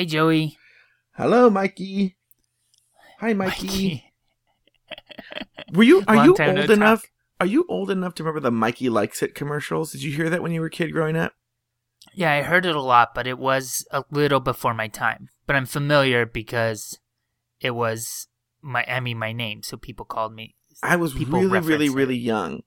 Hey, Joey. Hello, Mikey. Hi, Mikey. Mikey. Were you? Are Long you time no old enough? talk. Are you old enough to remember the Mikey likes it commercials? Did you hear that when you were a kid growing up? Yeah, I heard it a lot, but it was a little before my time. But I'm familiar because it was my, I mean, my name, so people called me. I was People really, really, it. really young.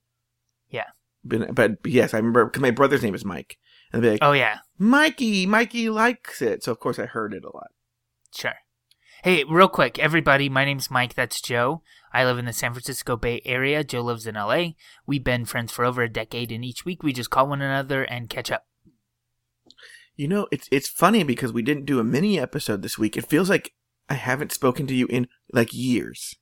Yeah. But, but yes, I remember because my brother's name is Mike, and be like, Oh, yeah, Mikey, Mikey likes it. So of course I heard it a lot. sure. Hey, real quick, everybody, my name's Mike. That's Joe. I live in the San Francisco Bay Area. Joe lives in LA. We've been friends for over a decade, and each week we just call one another and catch up. You know, it's it's funny because we didn't do a mini episode this week. It feels like I haven't spoken to you in like years.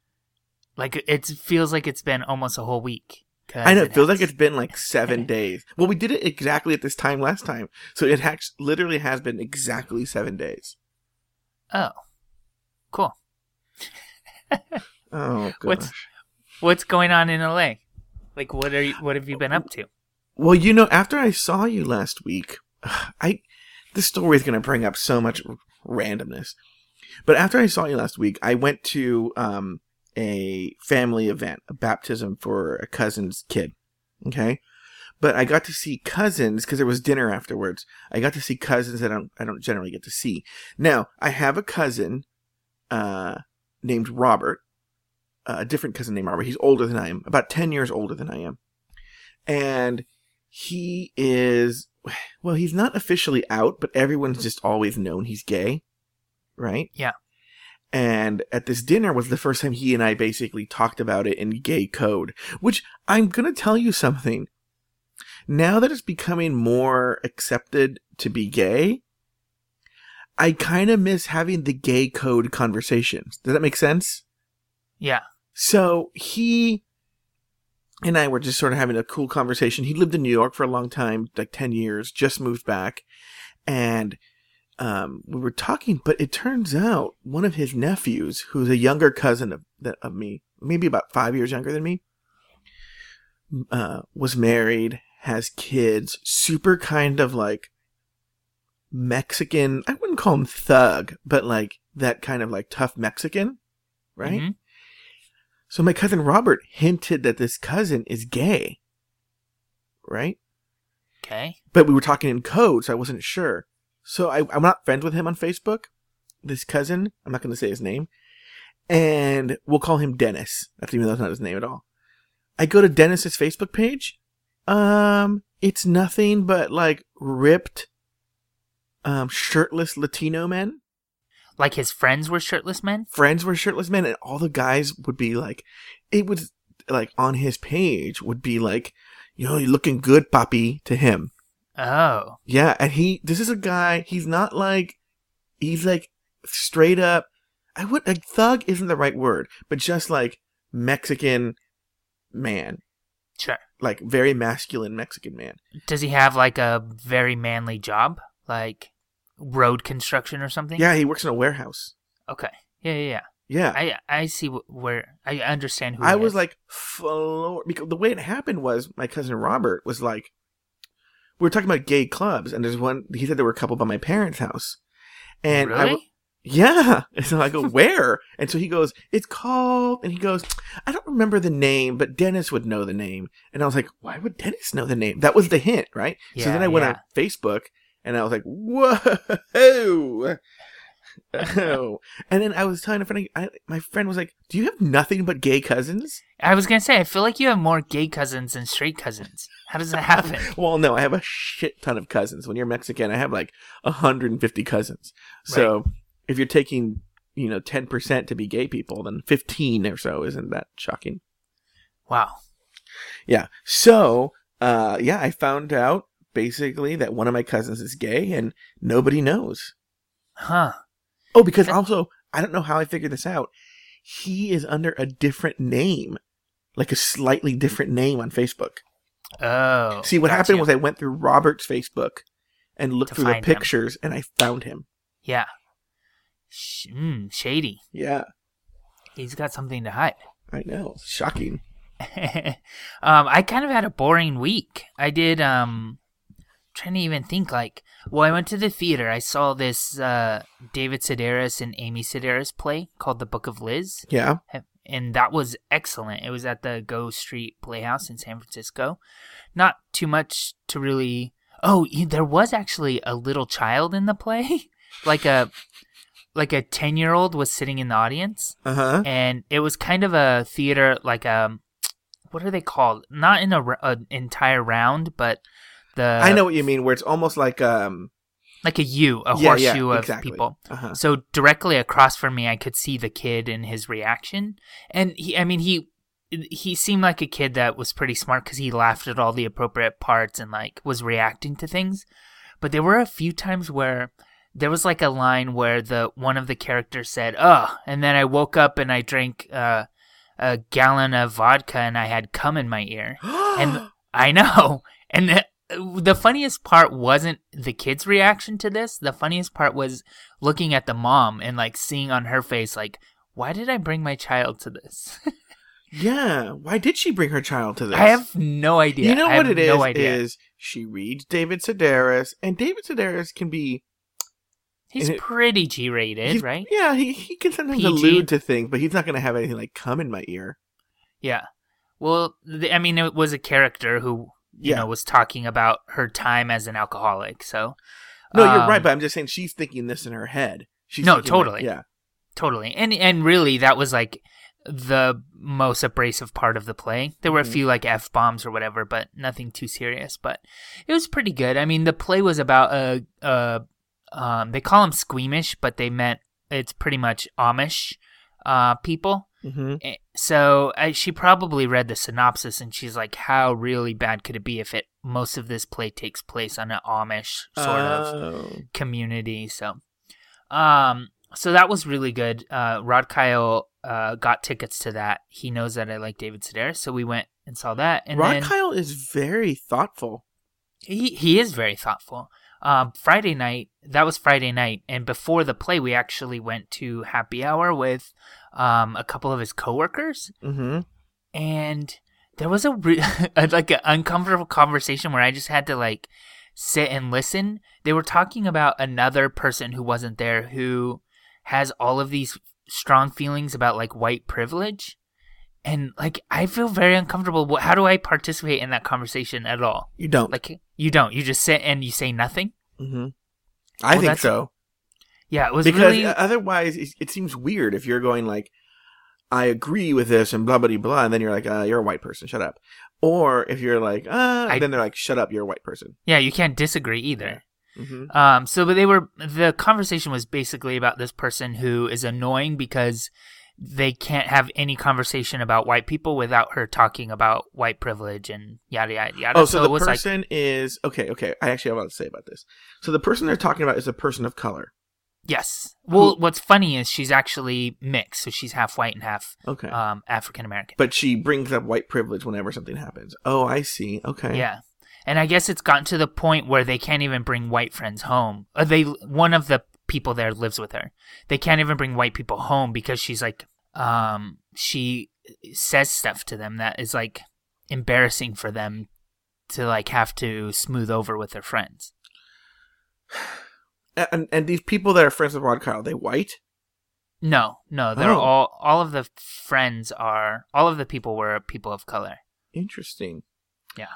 Like, it feels like it's been almost a whole week. 'Cause I know it feels like it's been like seven days. Well, we did it exactly at this time last time, so it literally has been exactly seven days. Oh, cool. Oh gosh. What's- What's going on in LA? Like, what are you? What have you been up to? Well, you know, after I saw you last week, I this story is going to bring up so much randomness. But after I saw you last week, I went to um, a family event, a baptism for a cousin's kid. Okay, but I got to see cousins because there was dinner afterwards. I got to see cousins that I don't I don't generally get to see. Now I have a cousin uh, named Robert, uh, a different cousin named Robert. He's older than I am, about ten years older than I am, and he is well he's not officially out but everyone's just always known he's gay right Yeah. And at this dinner was the first time he and i basically talked about it in gay code which i'm gonna tell you something now that it's becoming more accepted to be gay i kind of miss having the gay code conversations does that make sense Yeah. so he and I were just sort of having a cool conversation. He lived in New York for a long time, like 10 years, just moved back. And um, we were talking, but it turns out one of his nephews, who's a younger cousin of, of me, maybe about five years younger than me, uh, was married, has kids, super kind of like Mexican, I wouldn't call him thug, but like that kind of like tough Mexican, right? Mhm. So my cousin Robert hinted that this cousin is gay. Right? Okay. But we were talking in code, so I wasn't sure. So I, I'm not friends with him on Facebook. This cousin, I'm not going to say his name. And we'll call him Dennis. That's even though that's not his name at all. I go to Dennis's Facebook page. Um, it's nothing but like ripped, um, shirtless Latino men. Like his friends were shirtless men. friends were shirtless men and all the guys would be like it was like on his page would be like you know you're looking good poppy to him Oh. yeah and he this is a guy he's not like he's like straight up i would like thug isn't the right word but just like mexican man Sure. like very masculine mexican man Does he have like a very manly job, like road construction or something? yeah he works in a warehouse Okay. Yeah, yeah, yeah. yeah I I see wh- where I understand who. I was is. like, floor because the way it happened was my cousin Robert was like, we were talking about gay clubs, and there's one. He said there were a couple by my parents' house, and I really? w- yeah. And so I go, where? And so he goes, it's called, and he goes, I don't remember the name, but Dennis would know the name. And I was like, why would Dennis know the name? That was the hint, right? Yeah, so then I went yeah. on Facebook, and I was like, whoa. Oh. And then I was telling a friend, I, my friend was like, "Do you have nothing but gay cousins?" I was gonna say I feel like you have more gay cousins than straight cousins. How does that happen? Well, no, I have a shit ton of cousins. When you're Mexican, I have like 150 cousins. So if you're taking, you know, 10% to be gay people, then 15 or so isn't that shocking? wow. Yeah. So, uh, yeah, I found out basically that one of my cousins is gay and nobody knows. Huh. Oh, because also, I don't know how I figured this out. He is under a different name, like a slightly different name on Facebook. Oh. See, what happened was I went through Robert's Facebook and looked To through the find him. pictures and I found him. Yeah. Sh- mm, shady. Yeah, He's got something to hide. I know. Shocking. um, I kind of had a boring week. I did um, trying to even think like well i went to the theater i saw this uh david sedaris and amy sedaris play called the book of liz Yeah. And that was excellent it was at the go street playhouse in san francisco not too much to really oh there was actually a little child in the play like a like a 10 year old was sitting in the audience Uh huh. and it was kind of a theater like um what are they called not in a, an entire round but the I know what you mean. Where it's almost like um. Like a U, a Yeah, yeah, horseshoe of people. Uh huh. So directly across from me, I could see the kid and his reaction, and he, I mean, he he seemed like a kid that was pretty smart because he laughed at all the appropriate parts and like was reacting to things. But there were a few times where there was like a line where the one of the characters said, "Oh," and then I woke up and I drank uh, a gallon of vodka and I had cum in my ear. And I know. And the, funniest part wasn't the kid's reaction to this. The funniest part was looking at the mom and like seeing on her face, like, why did I bring my child to this? yeah. Why did she bring her child to this? I have no idea. You know I what have it is? No idea. Is she reads David Sedaris, and David Sedaris can be He's it- pretty G rated, right? Yeah, he he can sometimes PG. allude to things, but he's not going to have anything like come in my ear. Yeah. Well, I mean, it was a character who, you Yeah. know, was talking about her time as an alcoholic. So, No, you're um, right, but I'm just saying she's thinking this in her head. She's No, like, totally. yeah. Totally. And and really that was like the most abrasive part of the play. There were Mhm. a few like F bombs or whatever, but nothing too serious. But it was pretty good. I mean, the play was about a uh um they call them squeamish, but they meant it's pretty much Amish uh people. Hmm Eh, So I, she probably read the synopsis and she's like, "How really bad could it be if it most of this play takes place on an Amish sort of Oh. community. So, um, so that was really good. Uh, Rod Kyle uh, got tickets to that. He knows that I like David Sedaris, so we went and saw that. And Rod then Kyle is very thoughtful. he he is very thoughtful. Um, Friday night, that was Friday night, and before the play, we actually went to happy hour with um, a couple of his coworkers, hmm and there was a, re- a like an uncomfortable conversation where I just had to like sit and listen. They were talking about another person who wasn't there who has all of these strong feelings about like white privilege. And like I feel very uncomfortable. How do I participate in that conversation at all? You don't. Like you don't. You just sit and you say nothing. Mm-hmm. I Well, think so. Yeah, it was because really otherwise it, it seems weird if you're going like i agree with this and blah blah blah and then you're like uh, you're a white person shut up or if you're like uh I- then they're like shut up you're a white person yeah. You can't disagree either. hmm Um, so, but they were the conversation was basically about this person who is annoying because they can't have any conversation about white people without her talking about white privilege and yada yada yada. oh so, it the was like person is okay okay i actually have a lot to say about this so the person they're talking about is a person of color yes. Well, what's funny is she's actually mixed, so she's half white and half okay um African American. but she brings up white privilege whenever something happens oh i see okay Yeah. And I guess it's gotten to the point where they can't even bring white friends home. Uh, they one of the people there lives with her. They can't even bring white people home because she's like um she says stuff to them that is like embarrassing for them to like have to smooth over with their friends. and, and these people that are friends with rod kyle are they white No, no, they're Oh. all all of the friends are all of the people were people of color. interesting Yeah.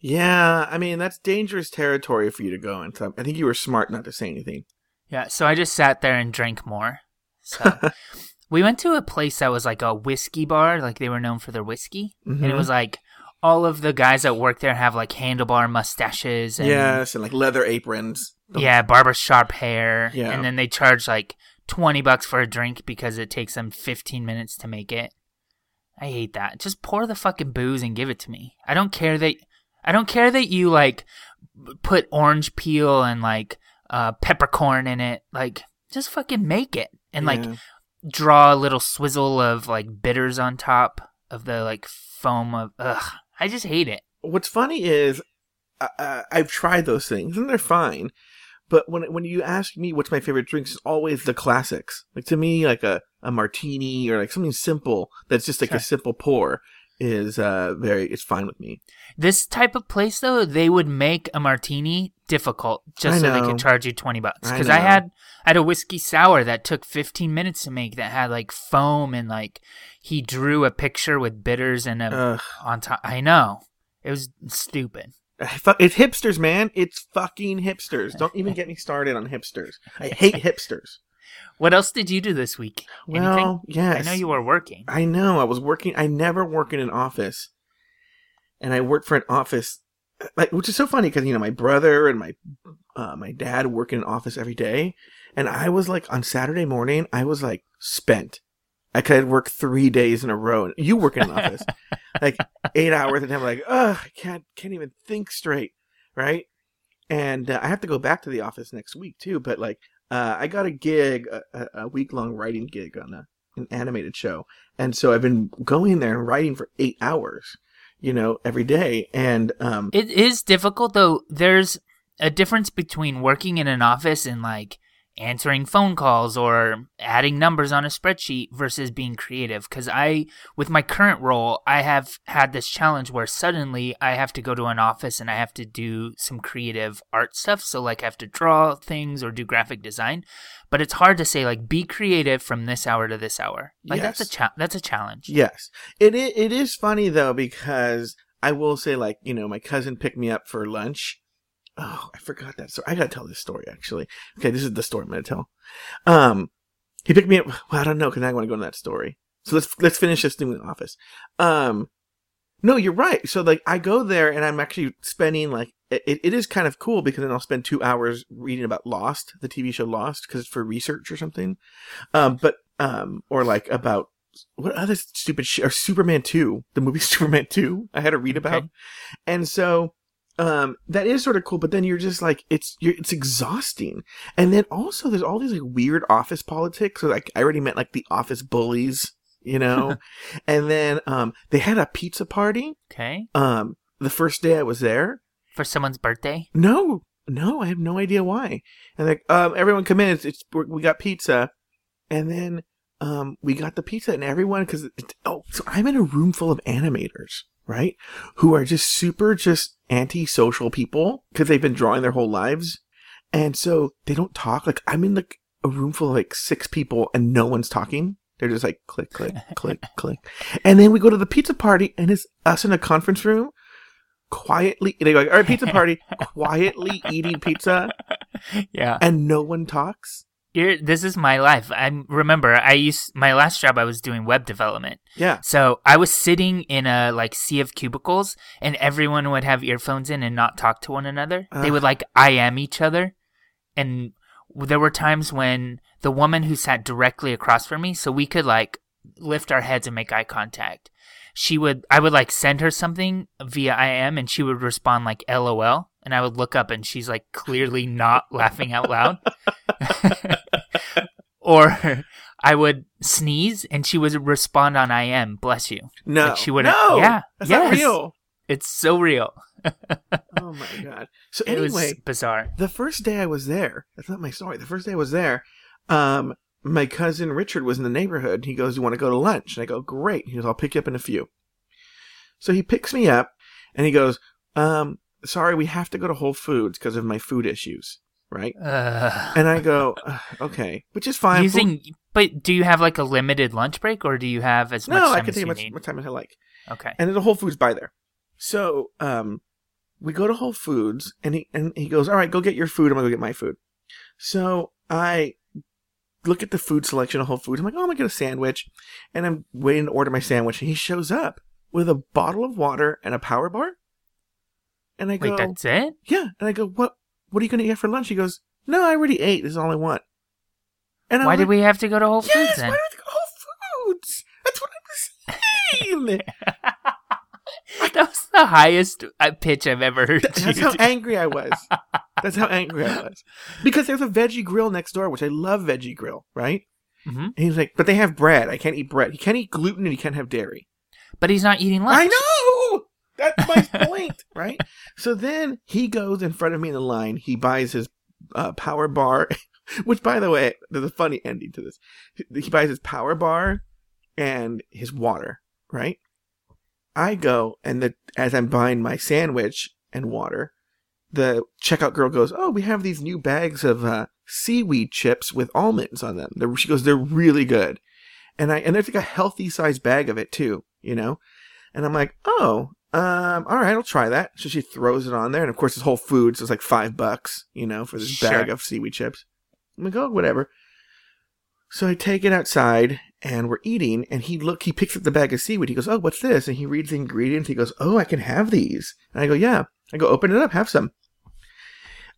yeah i mean that's dangerous territory for you to go into i think you were smart not to say anything Yeah, so I just sat there and drank more. So we went to a place that was like a whiskey bar, like they were known for their whiskey, and it Mhm. was like all of the guys that work there have like handlebar mustaches and yes, and like leather aprons. Yeah, barber sharp hair, Yeah. and then they charge like twenty bucks for a drink because it takes them fifteen minutes to make it. I hate that. Just pour the fucking booze and give it to me. I don't care that I don't care that you like put orange peel and like uh peppercorn in it. Like just fucking make it and like draw a little swizzle of like bitters on top of the like foam of ugh. I just hate it. what's funny is uh, I've tried those things and they're fine. But when when you ask me what's my favorite drinks, it's always the classics. Like to me, like a, a martini or like something simple that's just like Sure. a simple pour is uh very it's fine with me. This type of place though, they would make a martini difficult just so they could charge you 20 bucks because I, know. had I had a whiskey sour that took 15 minutes to make that had like foam and like he drew a picture with bitters and a, Ugh. on top I know it was stupid I It's hipsters, man. It's fucking hipsters. Don't even get me started on hipsters. I hate hipsters. what else did you do this week Anything? Well, yes. I know you were working I know. I was working. I never work in an office, and I worked for an office, like which is so funny because you know my brother and my uh, my dad work in an office every day, and I was like on Saturday morning, I was like spent. I could work three days in a row. You work in an office, like eight hours, and I'm like, ugh, I can't can't even think straight, right? And uh, I have to go back to the office next week too. But like, uh, I got a gig, a, a- a week long writing gig on a, an animated show, and so I've been going there and writing for eight hours, you know, every day. And um, It is difficult though. There's a difference between working in an office and like answering phone calls or adding numbers on a spreadsheet versus being creative. Cause I, with my current role, I have had this challenge where suddenly I have to go to an office and I have to do some creative art stuff. So like I have to draw things or do graphic design, but it's hard to say like be creative from this hour to this hour. Like that's a cha- that's a challenge. Yes, it i- it is funny though because I will say like you know my cousin picked me up for lunch. Oh, I forgot that story. I gotta tell this story actually. Okay, this is the story I'm gonna tell. Um, he picked me up. Well, I don't know because I want to go into that story. So let's let's finish this thing in the office. Um, no, you're right. So like I go there and I'm actually spending like it, it is kind of cool because then I'll spend two hours reading about Lost, the TV show Lost, because it's for research or something. Um, but um, or like about what other stupid shit or Superman 2, the movie Superman 2 I had to read about. Okay. And so um that is sort of cool, but then you're just like it's you're it's exhausting. And then also there's all these like weird office politics. So like I already met like the office bullies, you know. and then um they had a pizza party Okay. um the first day I was there. For someone's birthday. No, no, I have no idea why. And like, um, everyone come in. It's, it's we got pizza, and then um, we got the pizza, and everyone because oh, so I'm in a room full of animators, right? Who are just super just antisocial people because they've been drawing their whole lives, and so they don't talk. Like I'm in like a room full of like six people, and no one's talking. They're just like click, click, click, click, and then we go to the pizza party, and it's us in a conference room quietly they go all right pizza party quietly eating pizza Yeah. and no one talks This is my life. I remember I used my last job. I was doing web development, yeah so I was sitting in a like sea of cubicles, and everyone would have earphones in and not talk to one another. They would uh. like IM each other, and there were times when the woman who sat directly across from me, so we could like lift our heads and make eye contact. She would, I would like send her something via IM and she would respond like LOL, and I would look up, and she's like clearly not laughing out loud. or I would sneeze and she would respond on IM, bless you. no Like, she wouldn't- no yeah, that's not real It's so real. oh my god so It was anyway bizarre. the first day i was there that's not my story the first day i was there um my cousin richard was in the neighborhood he goes you want to go to lunch and i go great he goes i'll pick you up in a few so he picks me up and he goes um sorry we have to go to whole foods because of my food issues right Uh, and i go okay which is fine using, but do you have like a limited lunch break or do you have as much no, time I can as take much, much time as I like. Okay. And there's a Whole Foods by there. So, um, we go to Whole Foods, and he and he goes, "All right, go get your food. I'm gonna go get my food." So I look at the food selection of Whole Foods. I'm like, "Oh, I'm gonna get a sandwich," and I'm waiting to order my sandwich, and he shows up with a bottle of water and a power bar. And I go, Wait, that's it? "Yeah," and I go, "What? What are you gonna get for lunch?" He goes, "No, I already ate. This is all I want." And I'm Why like, did we have to go to Whole Foods Yes, then? why do we go to Whole Foods? That's what I'm saying. that was the highest uh, pitch I've ever heard. That's how do. angry I was. That's how angry I was. Because there's a veggie grill next door, which I love veggie grill, right? Mhm. And he's like, but they have bread. I can't eat bread. He can't eat gluten and he can't have dairy. But he's not eating lunch. I know! That's my point, right? So then he goes in front of me in the line. He buys his uh, power bar, which, by the way, there's a funny ending to this. He buys his power bar and his water, right? I go and the, as I'm buying my sandwich and water, the checkout girl goes, "Oh, we have these new bags of uh, seaweed chips with almonds on them." They're, she goes, "They're really good," and I and there's like a healthy sized bag of it too, you know. And I'm like, "Oh, um, all right, I'll try that." So she throws it on there, and of course, it's Whole Foods, so it's like five bucks, you know, for this Sure. bag of seaweed chips. I'm like, "Oh, whatever." So I take it outside and we're eating and he look he picks up the bag of seaweed. He goes, "Oh, what's this?" And he reads the ingredients. He goes, "Oh, I can have these." And I go, "Yeah." I go, "Open it up, have some."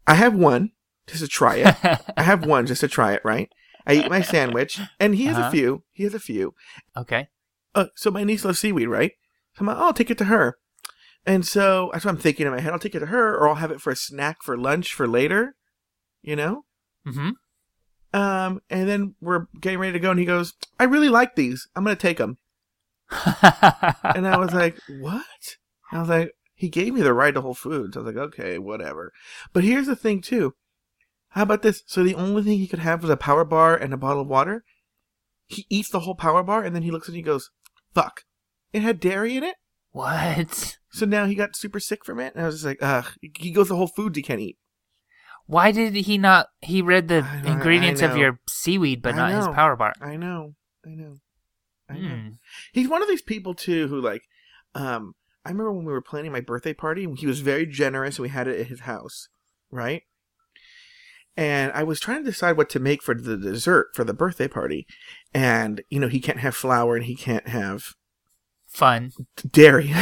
I have one just to try it. I have one just to try it, right? I eat my sandwich and he has Uh-huh. a few. He has a few. okay. Uh, so my niece loves seaweed, right? So I'm like, oh, I'll take it to her. And so that's what I'm thinking in my head. I'll take it to her or I'll have it for a snack for lunch for later, you know? Mm-hmm. Um, and then we're getting ready to go, and he goes, "I really like these. I'm gonna take them." And I was like, "What?" I was like, "He gave me the ride to Whole Foods." I was like, "Okay, whatever." But here's the thing, too. How about this? So the only thing he could have was a power bar and a bottle of water. He eats the whole power bar, and then he looks and he goes, "Fuck!" It had dairy in it. what? So now he got super sick from it, and I was just like, "Ugh." He goes to Whole Foods, he can't eat. Why did he not? He read the know, ingredients of your seaweed, but I not his power bar. I know, I know, I know. Hmm. He's one of these people too who like um I remember when we were planning my birthday party, he was very generous and we had it at his house, right? And I was trying to decide what to make for the dessert for the birthday party. And you know, he can't have flour and he can't have Fun. dairy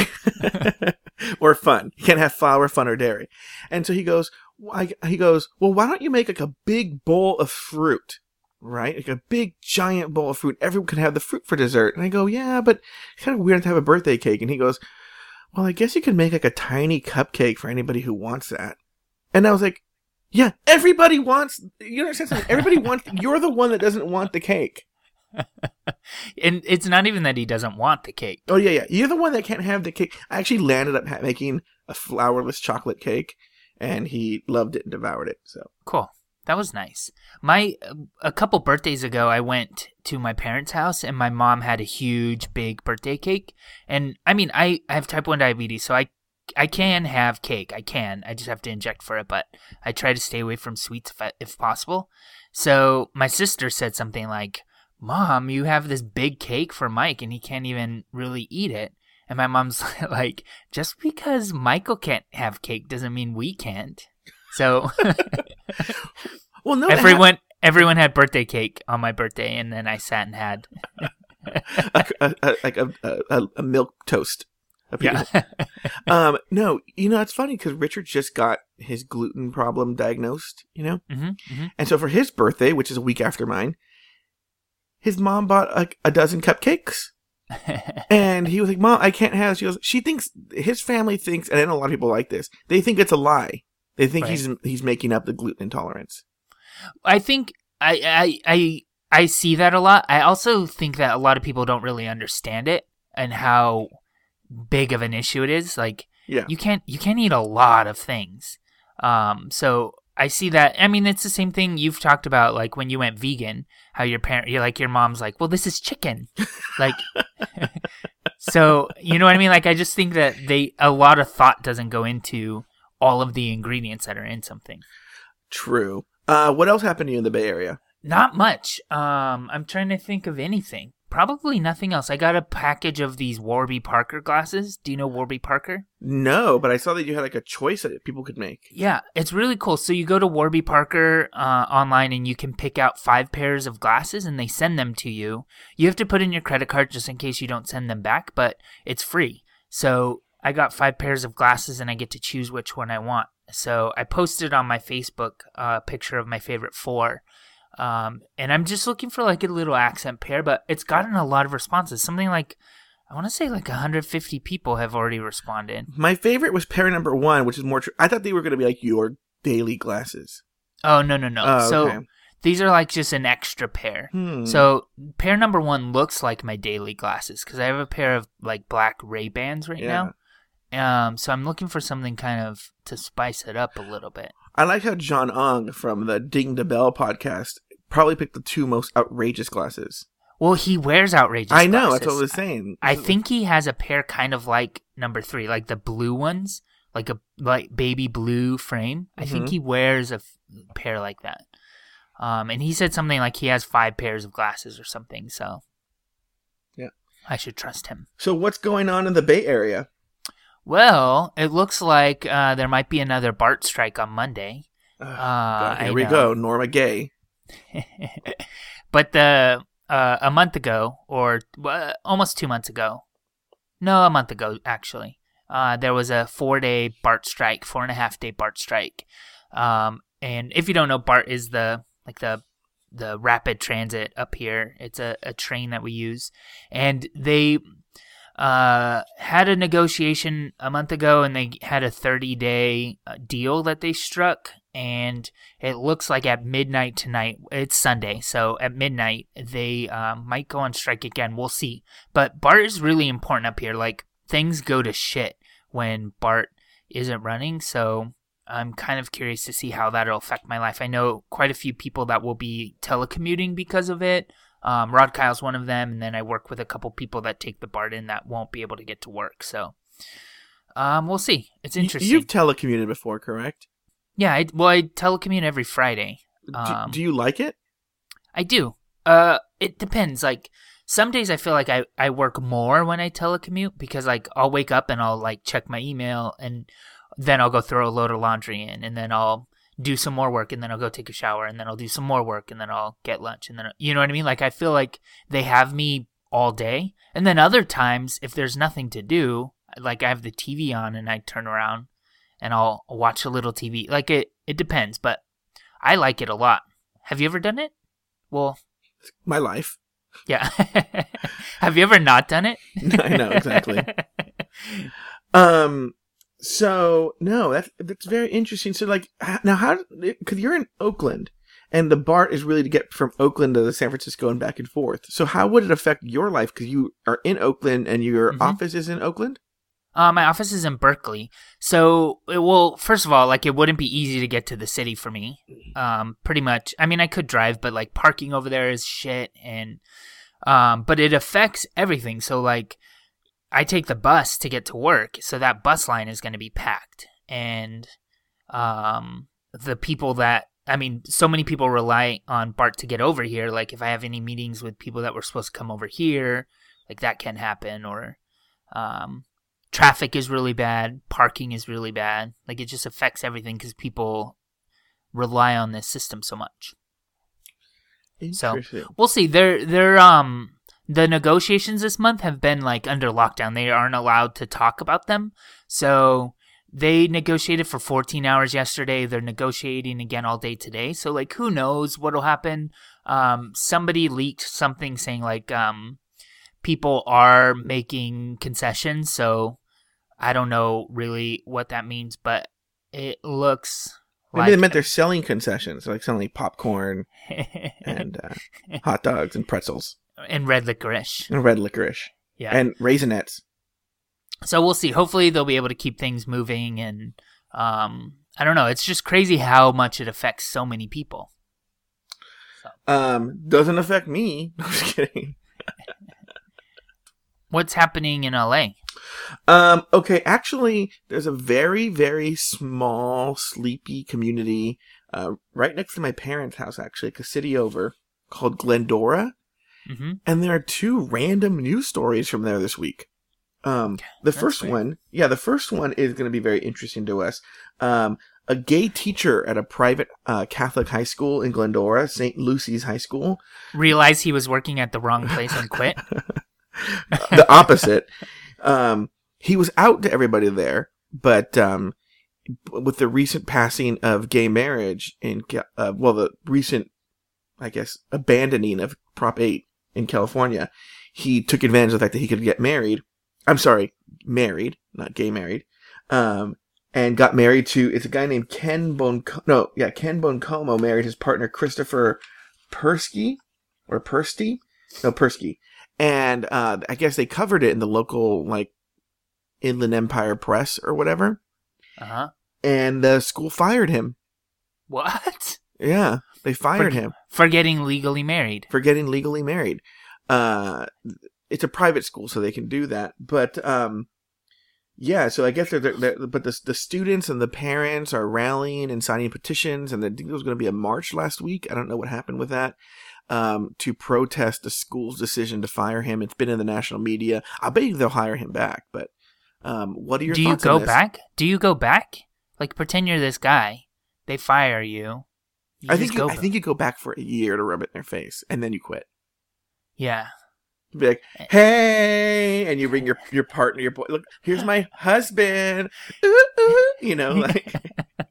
or fun. He can't have flour, fun or dairy. And so he goes I, he goes, "Well, why don't you make like a big bowl of fruit?" Right? Like a big giant bowl of fruit. Everyone can have the fruit for dessert. And I go, "Yeah, but it's kind of weird to have a birthday cake." And he goes, "Well, I guess you could make like a tiny cupcake for anybody who wants that." And I was like, "Yeah, everybody wants you understand something? Everybody wants you're the one that doesn't want the cake." And it's not even that he doesn't want the cake. Oh yeah, yeah. You're the one that can't have the cake. I actually landed up making a flourless chocolate cake, and he loved it and devoured it. So Cool. That was nice. My a couple birthdays ago, I went to my parents' house, and my mom had a huge, big birthday cake. And I mean, I, I have type one diabetes, so I I can have cake. I can. I just have to inject for it. But I try to stay away from sweets if, if possible. So my sister said something like, "Mom, you have this big cake for Mike, and he can't even really eat it." And my mom's like, "Just because Michael can't have cake doesn't mean we can't." So. well, no, it hap- everyone everyone had birthday cake on my birthday and then i sat and had a, a, a, like a, a, milk toast. yeah. Um, no, you know it's funny because Richard just got his gluten problem diagnosed. You know, hmm hmm and so for his birthday, which is a week after mine, his mom bought like a dozen cupcakes. And he was like, "Mom, I can't have." This. She goes, "She thinks his family thinks, and I know a lot of people like this. They think it's a lie. They think Right. he's he's making up the gluten intolerance." i think I, I i i see that a lot i also think that a lot of people don't really understand it and how big of an issue it is like Yeah, you can't you can't eat a lot of things um so i see that i mean it's the same thing you've talked about like when you went vegan how your parent you're like your mom's like well this is chicken. Like so you know what i mean? Like i just think that they a lot of thought doesn't go into all of the ingredients that are in something. True. Uh, what else happened to you in the Bay Area? not much. Um i'm trying to think of anything probably nothing else i got a package of these warby parker glasses do you know warby parker No, but I saw that you had like a choice that people could make. Yeah, it's really cool. So you go to Warby Parker uh, online and you can pick out five pairs of glasses and they send them to you. You have to put in your credit card just in case you don't send them back, but it's free. So I got five pairs of glasses and I get to choose which one I want. So I posted on my Facebook a picture of my favorite four. Um, and I'm just looking for like a little accent pair, but it's gotten a lot of responses. Something like, I want to say like 150 people have already responded. My favorite was pair number one, which is more. Tr- I thought they were going to be like your daily glasses. Oh, no, no, no. Oh, so okay. these are like just an extra pair. Hmm. So pair number one looks like my daily glasses because I have a pair of like black Ray Bans right Yeah. now. Um, so I'm looking for something kind of to spice it up a little bit. I like how John Ong from the Ding the Bell podcast probably picked the two most outrageous glasses. Well, he wears outrageous. Glasses. I know. That's what I was saying. I think he has a pair kind of like number three, like the blue ones, like a like baby blue frame. I think Mhm. he wears a f- pair like that. Um, and he said something like he has five pairs of glasses or something. So, Yeah. I should trust him. So what's going on in the Bay Area? Well, it looks like uh, there might be another BART strike on Monday. Uh, God, here we know. go, Norma Gay. but the uh, a month ago, or uh, almost two months ago, no, a month ago actually, uh, there was a four day BART strike, four and a half day BART strike. Um, and if you don't know, BART is the like the the rapid transit up here. It's a, a train that we use, and they uh, had a negotiation a month ago, and they had a 30 day deal that they struck. And it looks like at midnight tonight, it's Sunday, so at midnight they um, might go on strike again. We'll see. But BART is really important up here. Like things go to shit when BART isn't running, so I'm kind of curious to see how that'll affect my life. I know quite a few people that will be telecommuting because of it. Um, Rod Kyle's one of them, and then I work with a couple people that take the BART in that won't be able to get to work. So, um, we'll see. It's interesting. You've telecommuted before, correct? Yeah, I, well, I telecommute every Friday. Do- Um, do you like it? I do. Uh, it depends. Like some days I feel like I, I work more when I telecommute because like I'll wake up and I'll like check my email and then I'll go throw a load of laundry in and then I'll do some more work and then I'll go take a shower and then I'll do some more work and then I'll get lunch and then you know what I mean? Like I feel like they have me all day. And then other times if there's nothing to do, like I have the TV on and I turn around and I'll watch a little TV. Like it it depends, but I like it a lot. Have you ever done it? Well, My life. yeah. Have you ever not done it? I know, exactly. Um. So no, that's that's very interesting. So like now, how? Because you're in Oakland, and the BART is really to get from Oakland to the San Francisco and back and forth. So how would it affect your life? Because you are in Oakland and your Mhm. office is in Oakland. Uh, my office is in Berkeley, so it will. First of all, like it wouldn't be easy to get to the city for me. Um, pretty much. I mean, I could drive, but like parking over there is shit, and um, but it affects everything. So like, I take the bus to get to work, so that bus line is going to be packed, and um, the people that I mean, so many people rely on BART to get over here. Like, if I have any meetings with people that were supposed to come over here, like that can happen, or um, traffic is really bad, parking is really bad. Like, it just affects everything because people rely on this system so much. So- We'll see. They're they're um the negotiations this month have been like under lockdown. They aren't allowed to talk about them. So they negotiated for 14 hours yesterday. They're negotiating again all day today. So like who knows what'll happen? Um somebody leaked something saying like um people are making concessions, so I don't know really what that means, but it looks Maybe they meant they're selling concessions, like selling popcorn and uh, hot dogs and pretzels and red licorice. and red licorice Yeah. and raisinets. so we'll see. Hopefully, they'll be able to keep things moving, and um, I don't know. It's just crazy how much it affects so many people. Um, doesn't affect me. I'm just kidding. What's happening in LA? Um, okay, actually, there's a very, very small, sleepy community uh, right next to my parents' house, actually, like a city over, called Glendora. hmm And there are two random news stories from there this week. Um, the that's first weird. one, yeah, the first one is going to be very interesting to us. Um, a gay teacher at a private uh, Catholic high school in Glendora, St. Lucy's High School, Realized he was working at the wrong place and quit. the opposite. Um, he was out to everybody there, but um, with the recent passing of gay marriage in, uh, well, the recent, I guess, abandoning of Prop 8 in California, he took advantage of the fact that he could get married. I'm sorry, married, not gay married. Um, and got married to, it's a guy named Ken Bonco, no, yeah, Ken Boncomo married his partner Christopher Persky, or Pursty? No, Persky and uh, I guess they covered it in the local like Inland Empire Press or whatever, Uh huh. and the school fired him. What? Yeah, they fired For- him For getting legally married. for getting legally married. Uh, it's a private school, so they can do that. But um, Yeah, so I guess they're, they're, they're but the the students and the parents are rallying and signing petitions, and I think there was going to be a march last week. I don't know what happened with that. Um, to protest the school's decision to fire him. It's been in the national media. I bet you they'll hire him back. But um, what are your Do you go back? Do you go back? Like pretend you're this guy. They fire you. You I think you, go I back. think you go back for a year to rub it in their face, and then you quit. Yeah. Be like, "Hey," and you bring your your partner, your boy. Look, here's my husband. Ooh, ooh, you know, like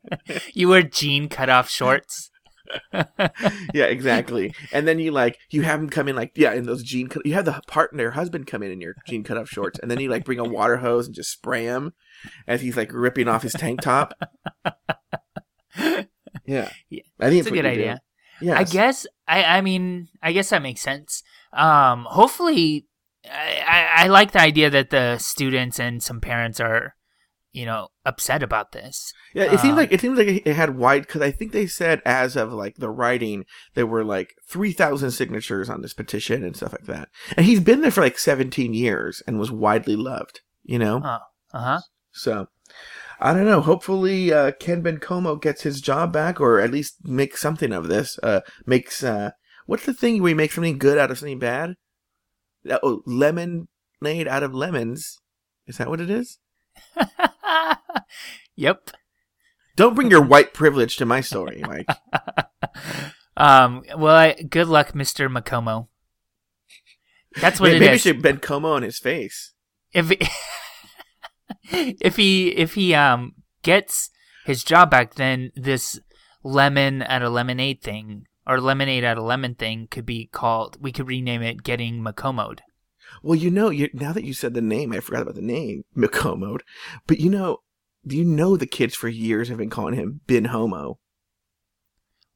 You wear jean cut off shorts. yeah, exactly. And then you like you have him come in like yeah, in those jean cut. You have the partner, husband come in in your jean cut off shorts, and then you like bring a water hose and just spray him as he's like ripping off his tank top. Yeah, Yeah, I think It's a good idea. Yeah, I guess I I mean I guess that makes sense. Um hopefully I, I, I like the idea that the students and some parents are you know upset about this. Yeah, it seems Um, like it seems like it had wide because I think they said as of like the writing there were like three thousand signatures on this petition and stuff like that, and he's been there for like seventeen years and was widely loved. You know, Uh huh. so I don't know. Hopefully, uh, Ken Bencomo gets his job back, or at least makes something of this. Uh, makes uh, what's the thing where you make something good out of something bad? Oh, lemonade out of lemons. Is that what it is? yep. Don't bring your white privilege to my story, Mike. um. Well, I, good luck, Mr. Macomo. That's what Maybe, it maybe is. should Bencomo on his face. If he, if he if he um gets his job back, then this lemon at a lemonade thing or lemonade at a lemon thing could be called. We could rename it "Getting Macomoed." Well, you know, you now that you said the name, I forgot about the name, Mikomode. But you know, do you know the kids for years have been calling him Ben Homo,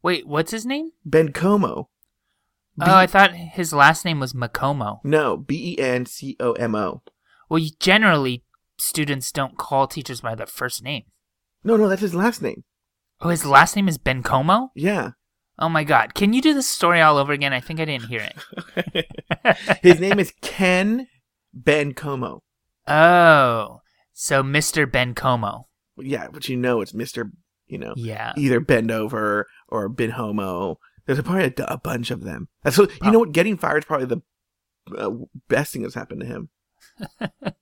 Wait, what's his name? Ben Como. B- oh, I thought his last name was Macomo. no, B E N C O M O. Well, you- generally students don't call teachers by their first name. No, no, that's his last name. Oh, his last name is Ben Como? Yeah, Oh my god. Can you do this story all over again? I think I didn't hear it. his name is Ken Ben Como. oh. So Mr. Ben Como. Yeah, but you know it's Mister. You know, Yeah. either Bend Over or Ben Homo. There's probably a, a bunch of them. That's what you know. What getting fired is probably the uh, best thing that's happened to him.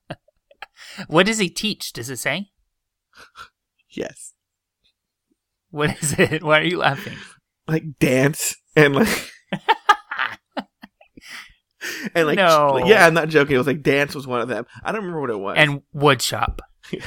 What does he teach? Does it say? Yes. What is it? Why are you laughing? Like dance and like and like No. yeah i'm not joking it was like dance was one of them i don't remember what it was And wood shop.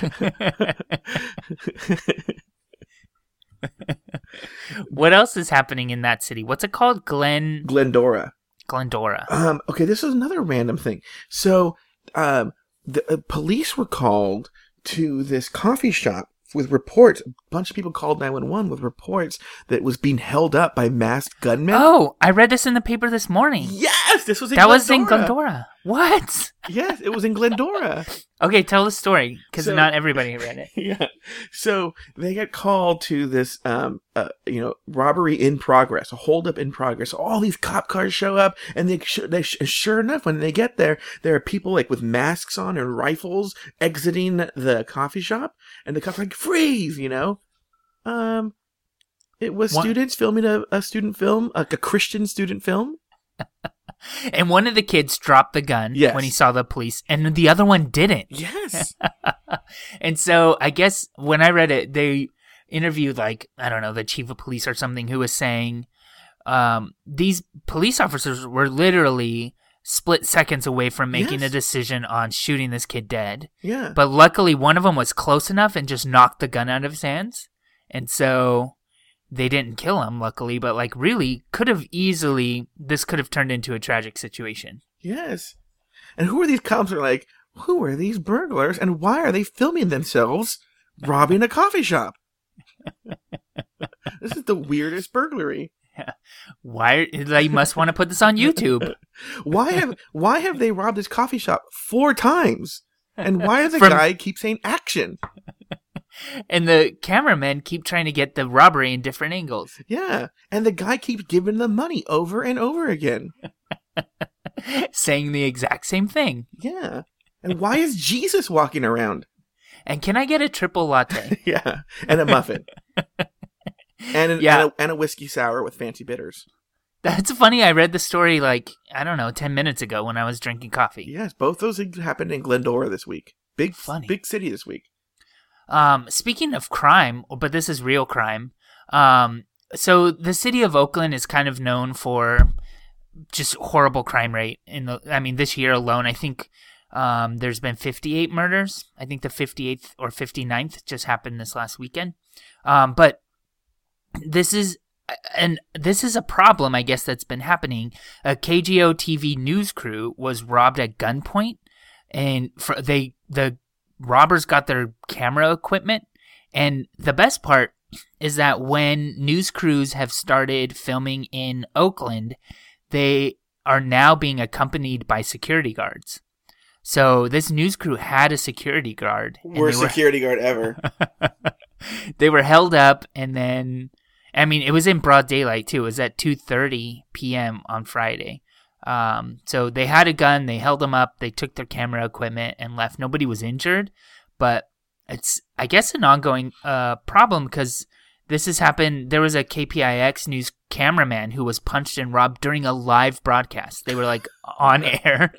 what else is happening in that city? What's it called? Glen glendora Glendora. um okay this is another random thing so um the uh, police were called to this coffee shop with reports a bunch of people called 911 with reports that it was being held up by masked gunmen Oh, I read this in the paper this morning. Yes this was in that glendora. was in Glendora. What? yes it was in glendora Okay, tell the story because So- not everybody read it. yeah. So they get called to this, um, uh, you know, robbery in progress, a holdup in progress. All these cop cars show up, and they, sh- they sh- sure enough, when they get there, there are people like with masks on and rifles exiting the coffee shop, and the cops are like freeze, you know. Um, it was What? students filming a, a student film, like a Christian student film. And one of the kids dropped the gun Yes. when he saw the police, and the other one didn't. Yes. and so I guess when I read it, they interviewed like I don't know the chief of police or something who was saying um, these police officers were literally split seconds away from making Yes. a decision on shooting this kid dead. yeah. But luckily, one of them was close enough and just knocked the gun out of his hands, and so they didn't kill him. Luckily, but like really could have easily this could have turned into a tragic situation. Yes. And who are these cops? Are like, who are these burglars, and why are they filming themselves robbing a coffee shop? this is the weirdest burglary. Why they must want to put this on YouTube? Why have why have they robbed this coffee shop four times? And why does the From- guy keep saying action? And the cameramen keep trying to get the robbery in different angles, Yeah, and the guy keeps giving them money over and over again. saying the exact same thing. Yeah, and why is Jesus walking around? And can I get a triple latte? yeah, and a muffin, and, an, Yeah. and, a, and a whiskey sour with fancy bitters. That's funny. I read the story like I don't know, ten minutes ago when I was drinking coffee. Yes, both those things happened in Glendora this week. Big, Funny. big city this week. Um, speaking of crime, but this is real crime. Um, so the city of Oakland is kind of known for just horrible crime rate. In the, I mean, this year alone, I think um, there's been 58 murders. I think the 58th or 59th just happened this last weekend. Um, but this is and this is a problem, I guess, that's been happening. A KGO TV news crew was robbed at gunpoint, and for, they the robbers got their camera equipment. And the best part is that when news crews have started filming in Oakland, they are now being accompanied by security guards. So this news crew had a security guard. Worst were- security guard ever. they were held up and then I mean it was in broad daylight too. It was at 2:30 p.m. on Friday. Um, so they had a gun, they held them up, they took their camera equipment and left. Nobody was injured, but it's I guess an ongoing uh problem because this has happened. There was a KPIX news cameraman who was punched and robbed during a live broadcast. They were like on air.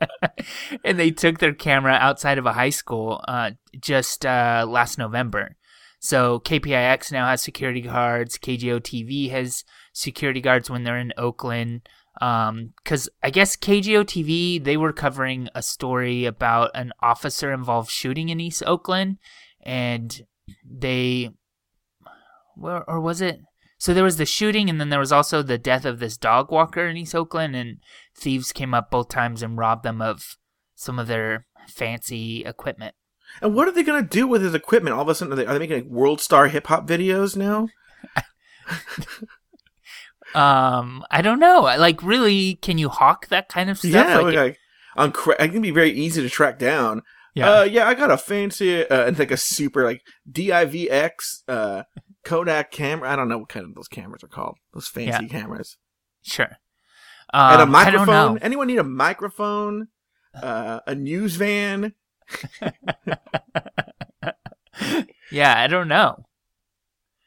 and they took their camera outside of a high school uh, just uh, last November. So KPIX now has security guards. KGO TV has security guards when they're in Oakland. Um, because I guess KGO TV they were covering a story about an officer involved shooting in East Oakland, and they, where or was it? So there was the shooting, and then there was also the death of this dog walker in East Oakland, and thieves came up both times and robbed them of some of their fancy equipment. And what are they gonna do with his equipment? All of a sudden, are they, are they making like world star hip hop videos now? Um, I don't know. Like, really, can you hawk that kind of stuff? yeah, like, like, on cra- it can be very easy to track down. yeah. Uh, yeah, I got a fancy uh, and like a super like DIVX uh Kodak camera. I don't know what kind of those cameras are called. Those fancy cameras. sure. and a Um, microphone. Anyone need a microphone? Uh, a news van. yeah, I don't know.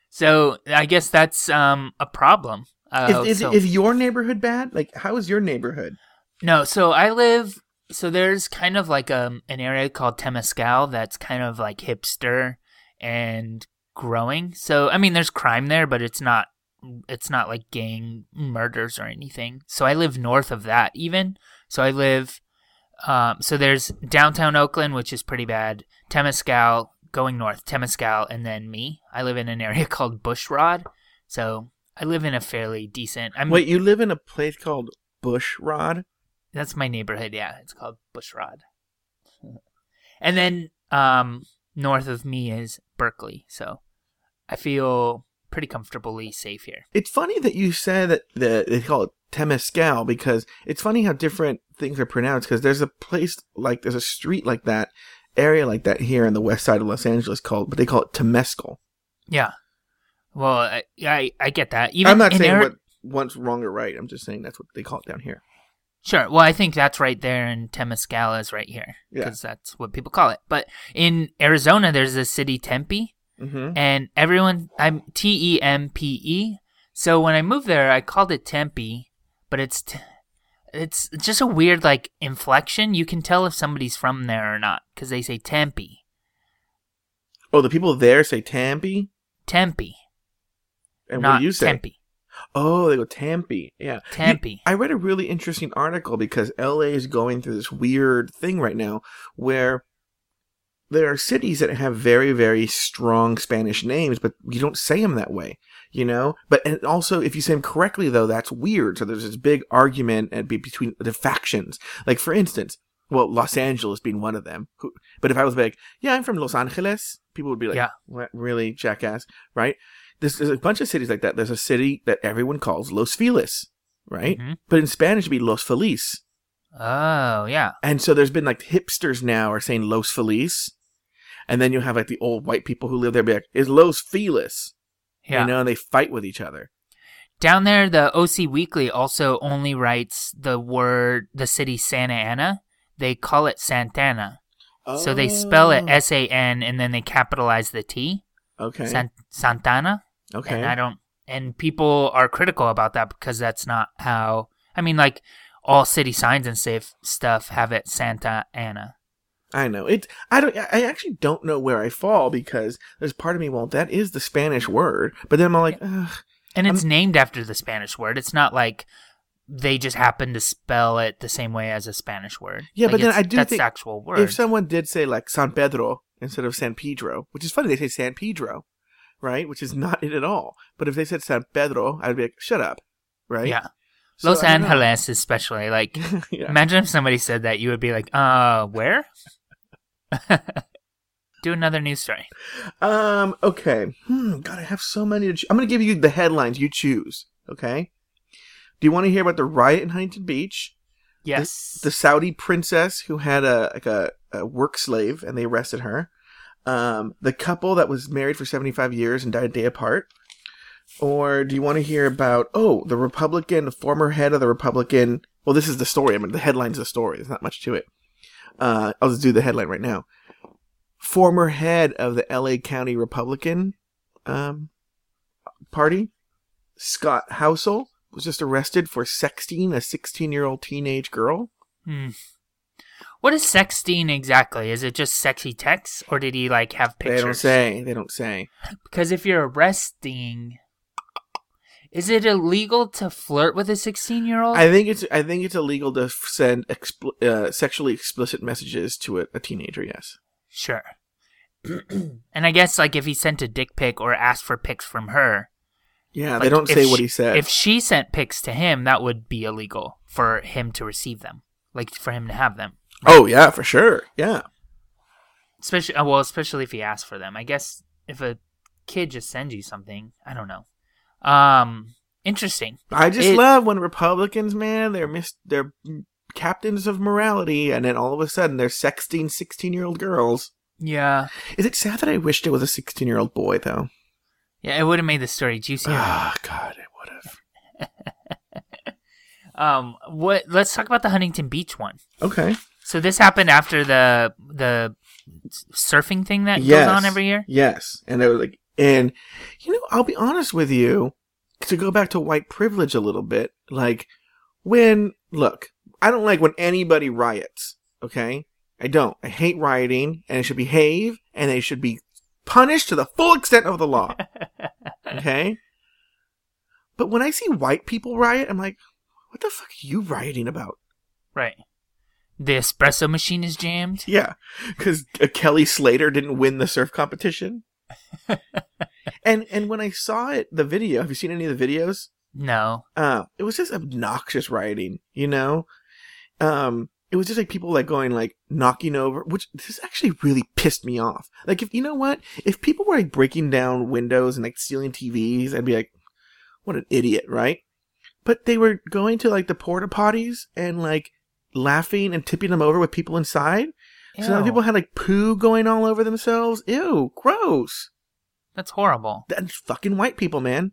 So I guess that's um a problem. Uh, is, is, so- is your neighborhood bad? Like, how is your neighborhood? No, so I live. So there's kind of like um an area called Temescal that's kind of like hipster and growing. So I mean, there's crime there, but it's not it's not like gang murders or anything. So I live north of that even. So I live. Um, so there's downtown Oakland, which is pretty bad. Temescal going north, Temescal, and then me. I live in an area called Bushrod. So I live in a fairly decent. I'm Wait, you live in a place called Bushrod? that's my neighborhood. Yeah, it's called Bushrod. and then um, north of me is Berkeley, so I feel pretty comfortably safe here. It's funny that you said that the, they call it Temescal because it's funny how different things are pronounced. Because there's a place like there's a street like that, area like that here in the west side of Los Angeles called, but they call it Temescal. Yeah. Well, I I, I get that. Even I'm not saying Ari- what one's wrong or right. I'm just saying that's what they call it down here. Sure. Well, I think that's right there, and Temescal is right here Yeah. because that's what people call it. But in Arizona, there's a city Tempe, hmm and everyone I'm T E M P E. So when I moved there, I called it Tempe, but it's t- it's just a weird like inflection. You can tell if somebody's from there or not because they say Tempe, Oh, the people there say Tempe, Tempe, and not what do you say? Tempe, Oh, they go Tempe. Yeah, Tempe. I read a really interesting article because LA is going through this weird thing right now where there are cities that have very, very strong Spanish names, but you don't say them that way, you know? But and also, if you say them correctly, though, that's weird. So there's this big argument and be between the factions. Like, for instance, well, Los Angeles being one of them. But if I was like, yeah, I'm from Los Angeles, people would be like, Yeah. what, really, jackass, right? There's, there's a bunch of cities like that. There's a city that everyone calls Los Feliz, right? Mhm. But in Spanish, it'd be Los Feliz. Oh yeah, And so there's been like hipsters now are saying Los Feliz. And then you have like the old white people who live there be like, is Los Feliz? Yeah. You know, and they fight with each other. Down there, the OC Weekly also only writes the word the city Santa Ana. They call it Santana. So they spell it Oh, S A N and then they capitalize the T, Okay. San- Santana. okay. And I don't. And people are critical about that because that's not how. I mean, like all city signs and safe stuff have it Santa Ana. I know it. I don't. I actually don't know where I fall because there's part of me. Well, that is the Spanish word, but then I'm like, Ugh, And it's named after the Spanish word. It's not like they just happen to spell it the same way as a Spanish word. Yeah, Like, but then I do that's think the actual word. if someone did say like San Pedro instead of San Pedro, which is funny, they say San Pedro, right? Which is not it at all. But if they said San Pedro, I'd be like, shut up, right? yeah, So, Los I don't know. Angeles especially. Like, yeah. imagine if somebody said that, you would be like, "Uh, where?" Do another news story. Um. Okay. Hmm. God, I have so many. To choo- I'm going to give you the headlines. You choose. Okay. Do you want to hear about the riot in Huntington Beach? Yes. the Saudi princess who had a like a, a work slave and they arrested her. Um, the couple that was married for 75 years and died a day apart. Or do you want to hear about oh the Republican, the former head of the Republican? Well, this is the story. I mean, the headline's the story. There's not much to it. Uh, I'll just do the headline right now. Former head of the L.A. County Republican um, Party, Scott Housel, was just arrested for sexting a 16 year old teenage girl. Hmm. What is sexting exactly? Is it just sexy texts, or did he like have pictures? They don't say. They don't say. Because if you're arresting, is it illegal to flirt with a 16 year old? I think it's. I think it's illegal to send expl- uh, sexually explicit messages to a, a teenager. Yes. Sure. and I guess like if he sent a dick pic or asked for pics from her, Yeah. Like, they don't say what he said. if she sent pics to him, that would be illegal for him to receive them, like for him to have them. oh yeah, for sure. Yeah. Especially uh, well, especially if he asked for them. I guess if a kid just sends you something, I don't know. Um, interesting. I just It- love when Republicans, man, they're mis- they're captains of morality, and then all of a sudden they're sexting sixteen year old girls. Yeah, Is it sad that I wished it was a sixteen year old boy though? yeah, it would have made the story juicier. Ah, God, it would have. um, what? Let's talk about the Huntington Beach one. Okay. So this happened after the the surfing thing that Yes. goes on every year. Yes, and it was like, and you know, I'll be honest with you. To go back to white privilege a little bit, like when look, I don't like when anybody riots. Okay, I don't. I hate rioting, and it should behave, and they should be punished to the full extent of the law. Okay, but when I see white people riot, I'm like, what the fuck are you rioting about? Right. The espresso machine is jammed. Yeah, because uh, Kelly Slater didn't win the surf competition. And and when I saw it, the video. Have you seen any of the videos? No. Uh, it was just obnoxious rioting. You know, um, it was just like people like going like knocking over, which this actually really pissed me off. Like if you know what, if people were like breaking down windows and like stealing TVs, I'd be like, what an idiot, right? But they were going to like the porta potties and like laughing and tipping them over with people inside. So Ew. people had like poo going all over themselves. Ew, gross. That's horrible. That's fucking white people, man.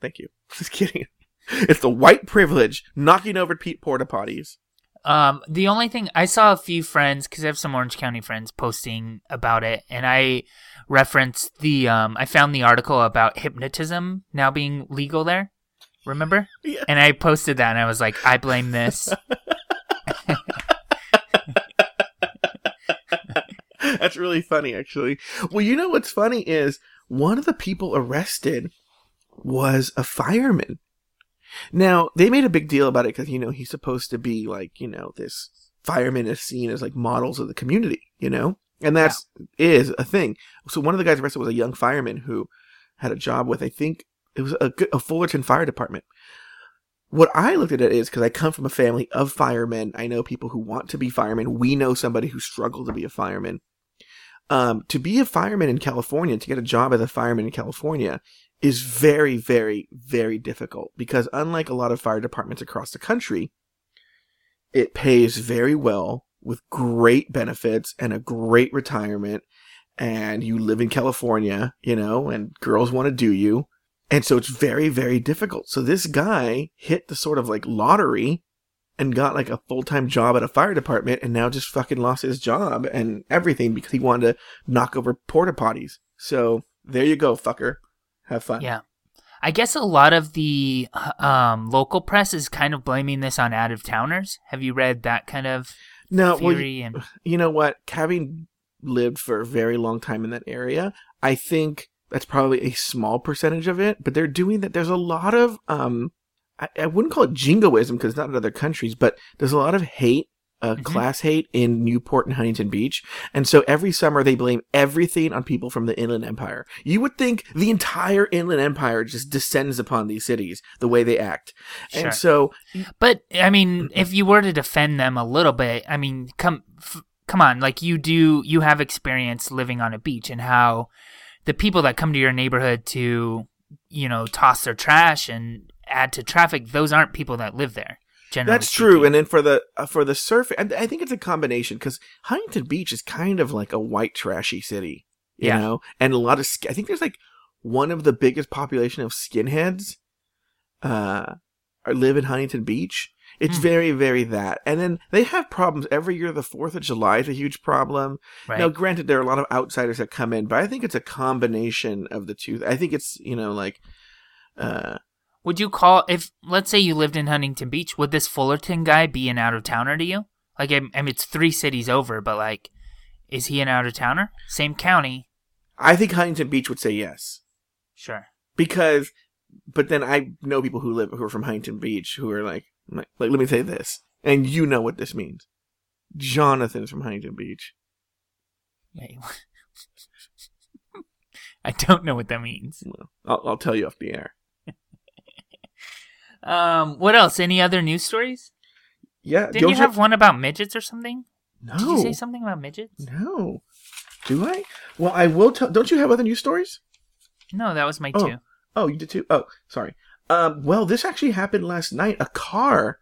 Thank you. Just kidding. It's the white privilege knocking over pe- porta potties. Um, the only thing I saw a few friends because I have some Orange County friends posting about it, and I referenced the um, I found the article about hypnotism now being legal there. Remember? Yeah. And I posted that, and I was like, I blame this. That's really funny, actually. Well, you know what's funny is one of the people arrested was a fireman. Now, they made a big deal about it because, you know, he's supposed to be like, you know, this fireman is seen as like models of the community, you know? And that's is a thing. So one of the guys arrested was a young fireman who had a job with, I think, it was a, a Fullerton Fire Department. What I looked at it is because I come from a family of firemen. I know people who want to be firemen. We know somebody who struggled to be a fireman. Um, to be a fireman in California, to get a job as a fireman in California, is very, very, very difficult because unlike a lot of fire departments across the country, it pays very well with great benefits and a great retirement. And you live in California, you know, and girls want to do you. And so it's very, very difficult. So this guy hit the sort of like lottery and got like a full time job at a fire department and now just fucking lost his job and everything because he wanted to knock over porta potties. So there you go, fucker. Have fun. Yeah. I guess a lot of the um, local press is kind of blaming this on out of towners. Have you read that kind of No, well, theory? and you know what? Having lived for a very long time in that area, I think that's probably a small percentage of it. But they're doing that. There's a lot of um, I, I wouldn't call it jingoism because not in other countries, but there's a lot of hate. Uh, Mhm. Class hate in Newport and Huntington Beach. And so every summer they blame everything on people from the Inland Empire. You would think the entire Inland Empire just descends upon these cities the way they act. Sure. And so But I mean, if you were to defend them a little bit, I mean, come f- come on, like you do, you have experience living on a beach and how the people that come to your neighborhood to, you know, toss their trash and add to traffic, those aren't people that live there. Generally That's true, and then for the uh, for the surf, and I think it's a combination because Huntington Beach is kind of like a white trashy city, you Yeah. know, and a lot of I think there's like one of the biggest population of skinheads, uh, are live in Huntington Beach. It's Hmm. very very that, and then they have problems every year. The Fourth of July is a huge problem. right? Now, granted, there are a lot of outsiders that come in, but I think it's a combination of the two. I think it's you know like, uh, Would you call if let's say you lived in Huntington Beach, would this Fullerton guy be an out of towner to you? Like I, mean it's 3 cities over, but like is he an out of towner? Same county. I think Huntington Beach would say yes. Sure. because but then I know people who live who are from Huntington Beach who are like like, like let me say this and you know what this means. Jonathan's from Huntington Beach. Wait. I don't know what that means. Well, I'll, I'll tell you off the air. Um, what else? Any other news stories? Yeah, Didn't you have one about midgets or something? no Did you say something about midgets? no do I? Well, I will tell. Don't you have other news stories? No, that was my Oh. two. Oh, you did too. Oh, sorry. Um, well, this actually happened last night. A car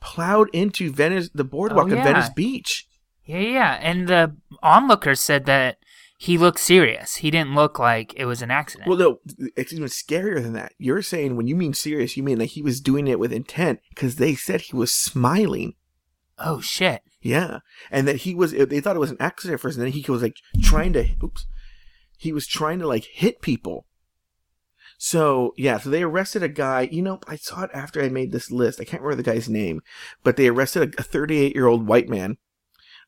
plowed into Venice, the boardwalk Oh, of yeah. Venice Beach. Yeah, yeah. And the onlookers said that he looked serious. He didn't look like it was an accident. Well, no, it's even scarier than that. You're saying when you mean serious, you mean like he was doing it with intent because they said he was smiling. oh shit. Yeah, and that he was. They thought it was an accident first, and then he was like trying to. Oops, he was trying to like hit people. So yeah, so they arrested a guy. You know, I saw it after I made this list. I can't remember the guy's name, but they arrested a 38 year old white man.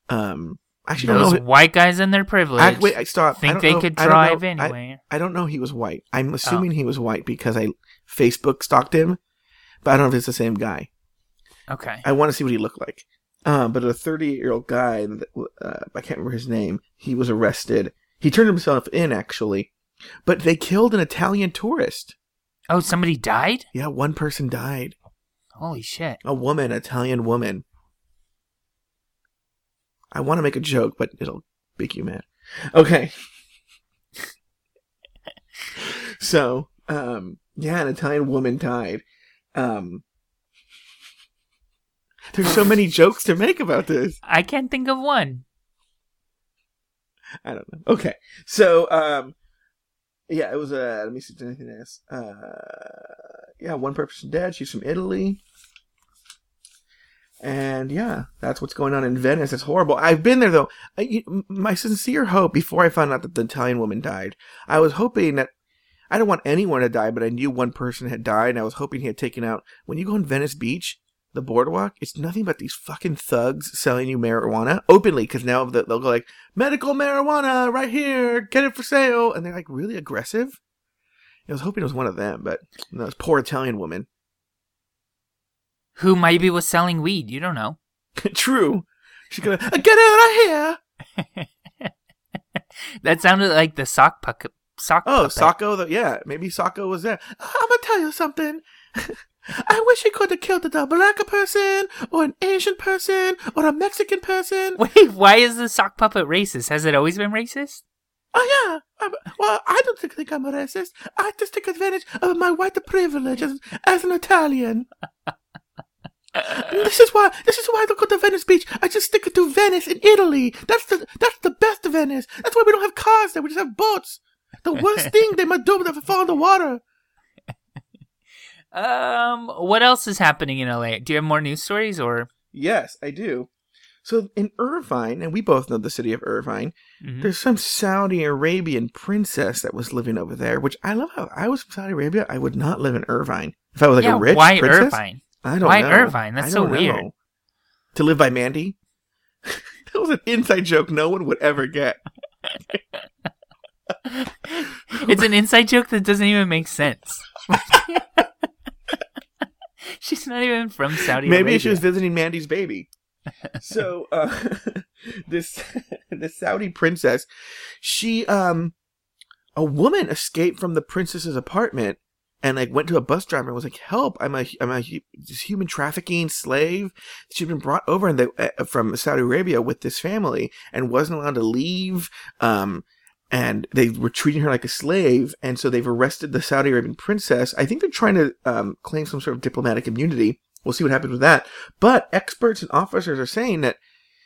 Um, actually, I Those don't know. white guys in their privilege I, wait, I stop. I think don't they know- could drive I- anyway. I don't know he was white. I'm assuming he was white because I Facebook stalked him, but I don't know if it's the same guy. okay. I want to see what he looked like. Um, but a 38 year old guy, uh, I can't remember his name. He was arrested. He turned himself in actually, but they killed an Italian tourist. Oh, somebody died? Yeah, one person died. Holy shit. A woman, Italian woman. I want to make a joke, but it'll make you mad. Okay. so, um, yeah, an Italian woman died. Um, there's so many jokes to make about this. I can't think of one. I don't know. Okay, so um, yeah, it was uh, let me see if anything else. Uh, yeah, one person dead. She's from Italy, and yeah, that's what's going on in Venice. It's horrible. I've been there though. I, my sincere hope before I found out that the Italian woman died, I was hoping that. I don't want anyone to die, but I knew one person had died, and I was hoping he had taken out. When you go on Venice Beach, the boardwalk, it's nothing but these fucking thugs selling you marijuana openly, because now they'll go like, medical marijuana right here, get it for sale, and they're like really aggressive. I was hoping it was one of them, but no, poor Italian woman. Who maybe was selling weed? You don't know. True. She's gonna "Uh, get out of here. That sounded like the sock puck sock. Oh, puppet. Socko. The, yeah, maybe Socko was there. I'm gonna tell you something. I wish he could have killed a black person, or an Asian person, or a Mexican person. Wait, why is the sock puppet racist? Has it always been racist? Oh yeah. I'm, well, I don't think, think I'm a racist. I just take advantage of my white privilege as, as an Italian. This is why. This is why I don't go to Venice Beach. I just stick it to Venice in Italy. That's the that's the best Venice. That's why we don't have cars there. We just have boats. The worst thing they might do is fall in the water. Um, what else is happening in LA? Do you have more news stories or? Yes, I do. So in Irvine, and we both know the city of Irvine, Mhm. there's some Saudi Arabian princess that was living over there, which I love how I was from Saudi Arabia. I would not live in Irvine. If I was like yeah, a rich why princess, Irvine? I don't Why know. Irvine? That's I so know. weird. To live by Mandy? that was an inside joke no one would ever get. it's an inside joke that doesn't even make sense. She's not even from Saudi Maybe Arabia. she was visiting Mandy's baby. so uh, this this Saudi princess, she um a woman escaped from the princess's apartment and like went to a bus driver and was like, "Help! I'm a I'm a human trafficking slave." She'd been brought over and they, uh, from Saudi Arabia with this family and wasn't allowed to leave. Um, and they were treating her like a slave, and so they've arrested the Saudi Arabian princess. I think they're trying to um, claim some sort of diplomatic immunity. We'll see what happens with that. But experts and officers are saying that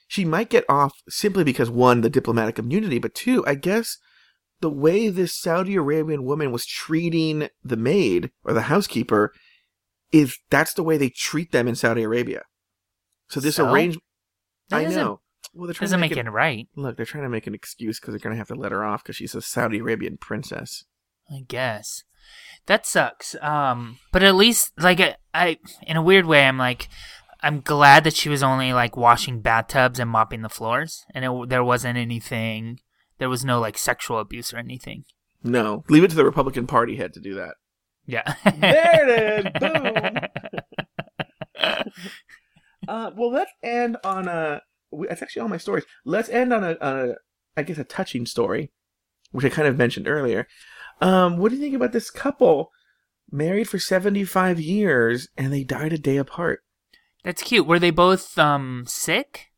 she might get off simply because one, the diplomatic immunity, but two, I guess the way this Saudi Arabian woman was treating the maid or the housekeeper is that's the way they treat them in Saudi Arabia. So this So? arrangement, I know. Well, they're trying Doesn't to make make it right, Look, they're trying to make an excuse because they're going to have to let her off because she's a Saudi Arabian princess. I guess. That sucks. Um, but at least, like, I, I, in a weird way, I'm like, I'm glad that she was only like washing bathtubs and mopping the floors, and it, there wasn't anything. There was no like sexual abuse or anything. No, leave it to the Republican Party head to do that. Yeah. There it is. Boom. Uh, well, let's end on a. we- That's actually all my stories. Let's end on a, on a, I guess, a touching story, which I kind of mentioned earlier. Um, what do you think about this couple, married for seventy-five years, and they died a day apart? That's cute. Were they both um sick?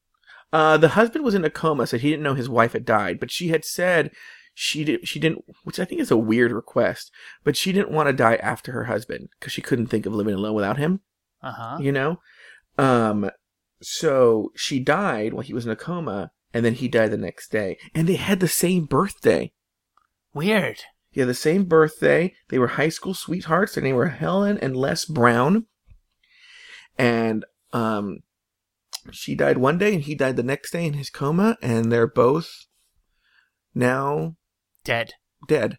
Uh, the husband was in a coma, so he didn't know his wife had died, but she had said she did, she didn't, which I think is a weird request, but she didn't want to die after her husband because she couldn't think of living alone without him. Uh huh. you know um so she died while he was in a coma and then he died the next day and they had the same birthday Weird. yeah the same birthday they were high school sweethearts their name were helen and les brown and um she died one day and he died the next day in his coma and they're both now Dead. dead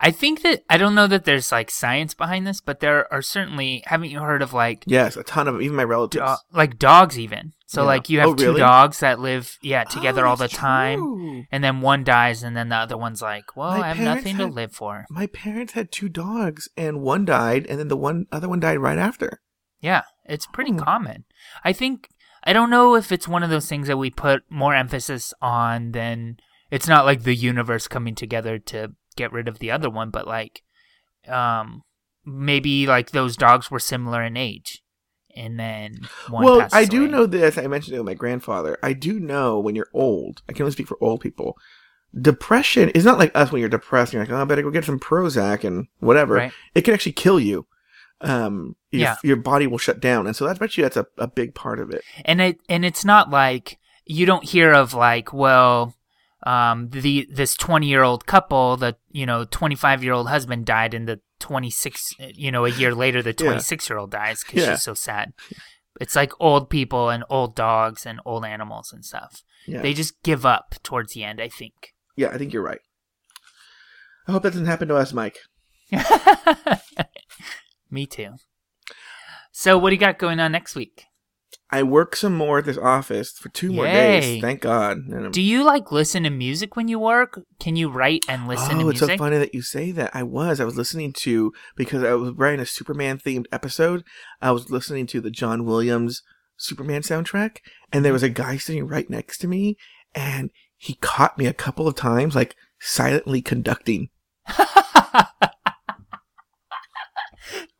I think that I don't know that there's like science behind this, but there are certainly. Haven't you heard of like yes a ton of even my relatives do- like dogs even? So Yeah. like you have Oh, two really? dogs that live yeah together Oh, all the time, true. and then one dies, and then the other one's like, well, My I have nothing to live for. my parents had two dogs and one died and then the one other one died right after Yeah, it's pretty Hmm. common. I think I don't know if it's one of those things that we put more emphasis on than it's not like the universe coming together to get rid of the other one, but like um maybe like those dogs were similar in age. And then one well, I do away. know this. I mentioned it with my grandfather. I do know when you're old. I can only speak for old people. Depression is not like us when you're depressed. And you're like, oh, I better go get some Prozac and whatever. Right. It can actually kill you. Um, your, Yeah. your body will shut down, and so that's bet you that's a, a big part of it. and it and it's not like you don't hear of like well um the this 20 year old couple the you know 25 year old husband died and the 26 you know a year later the 26 year old dies because Yeah. she's so sad it's like old people and old dogs and old animals and stuff Yeah, they just give up towards the end i think yeah, I think you're right. I hope that doesn't happen to us, Mike. me too so what do you got going on next week I work some more at this office for two more Yay. days. Thank God. Do you like listen to music when you work can you write and listen oh, it's so funny that you say that. I was. I was listening to because I was writing a Superman themed episode. I was listening to the John Williams Superman soundtrack, and there was a guy sitting right next to me, and he caught me a couple of times, like silently conducting.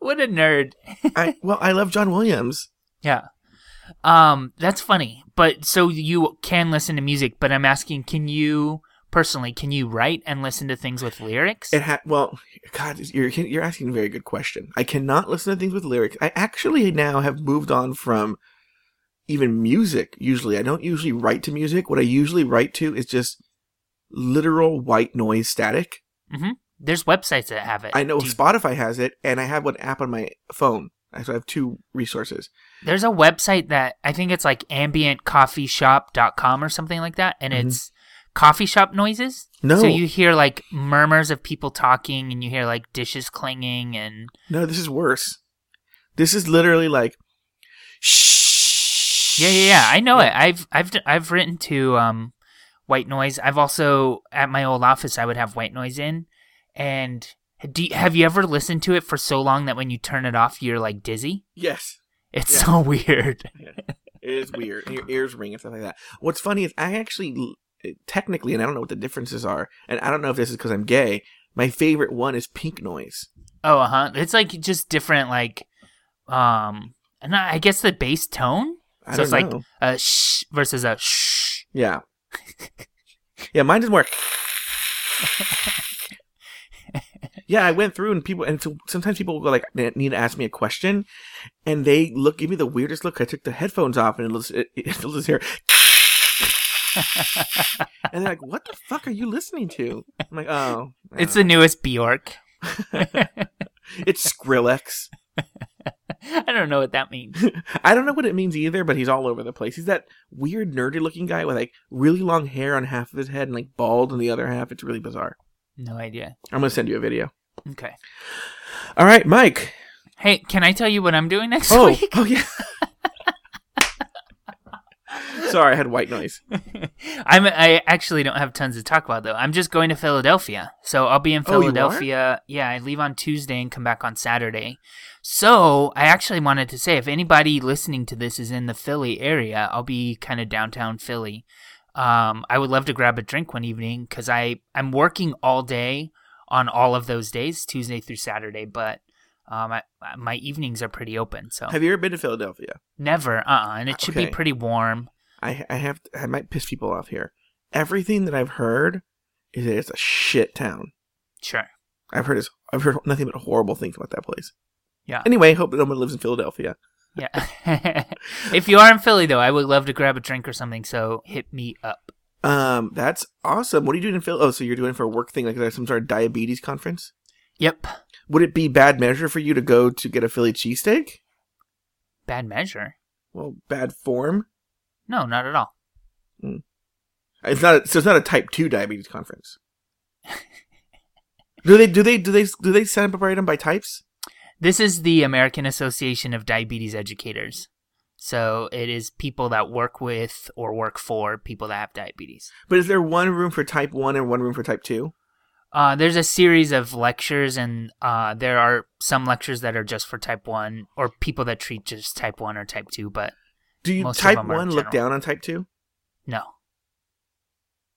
what a nerd I well, I love John Williams. Yeah. Um, that's funny. But so you can listen to music, but I'm asking, can you personally, can you write and listen to things with lyrics? It had well, God, you're you're asking a very good question. I cannot listen to things with lyrics. I actually now have moved on from even music. Usually, I don't usually write to music. What I usually write to is just literal white noise static. Mhm. There's websites that have it. I know Do you- Spotify has it, and I have one app on my phone. So I have two resources. there's a website that I think it's like ambientcoffeeshop.com or something like that, and Mhm. it's coffee shop noises. No, So you hear like murmurs of people talking, and you hear like dishes clanging, and no, this is worse. This is literally like, shh. yeah, yeah, yeah. I know it. I've I've I've written to um, white noise. I've also at my old office I would have white noise in, and do you, have you ever listened to it for so long that when you turn it off you're like dizzy? Yes, It's Yeah. so weird. it is weird. And your ears ring and stuff like that. What's funny is I actually, technically, and I don't know what the differences are, and I don't know if this is because I'm gay. My favorite one is pink noise. Oh, uh huh. It's like just different, like, um, and I guess the bass tone. I So it's like- know. A shh versus a shh. yeah, yeah. Mine is more. yeah, I went through and people, and so sometimes people will go like they need to ask me a question, and they look give me the weirdest look. I took the headphones off and it'll just, it, it'll just hear. and they're like, "What the fuck are you listening to?" I'm like, "Oh, It's the newest Bjork. it's Skrillex." I don't know what that means. I don't know what it means either, but he's all over the place. He's that weird nerdy looking guy with like really long hair on half of his head and like bald on the other half. It's really bizarre. No idea. I'm gonna send you a video. Okay. All right, Mike. Hey, can I tell you what I'm doing next Oh, week? oh yeah. Sorry, I had white noise. I'm. I actually don't have tons to talk about though. I'm just going to Philadelphia, so I'll be in Oh. Philadelphia. yeah, I leave on Tuesday and come back on Saturday. So I actually wanted to say, if anybody listening to this is in the Philly area, I'll be kind of downtown Philly. Um, I would love to grab a drink one evening because I I'm working all day on all of those days, Tuesday through Saturday, but. Um, I, my evenings are pretty open, so Have you ever been to Philadelphia? never, uh, uh and it should Okay. be pretty warm. I I have I might piss people off here. Everything that I've heard is that it's a shit town. Sure. I've heard I've heard nothing but horrible things about that place. Yeah. Anyway, hope that no one lives in Philadelphia. Yeah. if you are in Philly, though, I would love to grab a drink or something. So hit me up. Um, that's awesome. What are you doing in Philly? Oh, so you're doing for a work thing, like some sort of diabetes conference? Yep. Would it be bad measure for you to go to get a Philly cheesesteak? Bad measure. Well, bad form. No, not at all. It's not. A, so it's not a type two diabetes conference. do they? Do they? Do they? Do they separate them by types? This is the American Association of Diabetes Educators. So it is people that work with or work for people that have diabetes. But is there one room for type one and one room for type two? Uh, there's a series of lectures, and uh, there are some lectures that are just for type 1 or people that treat just type 1 or type 2, but Do you of type them one look down on type two? no.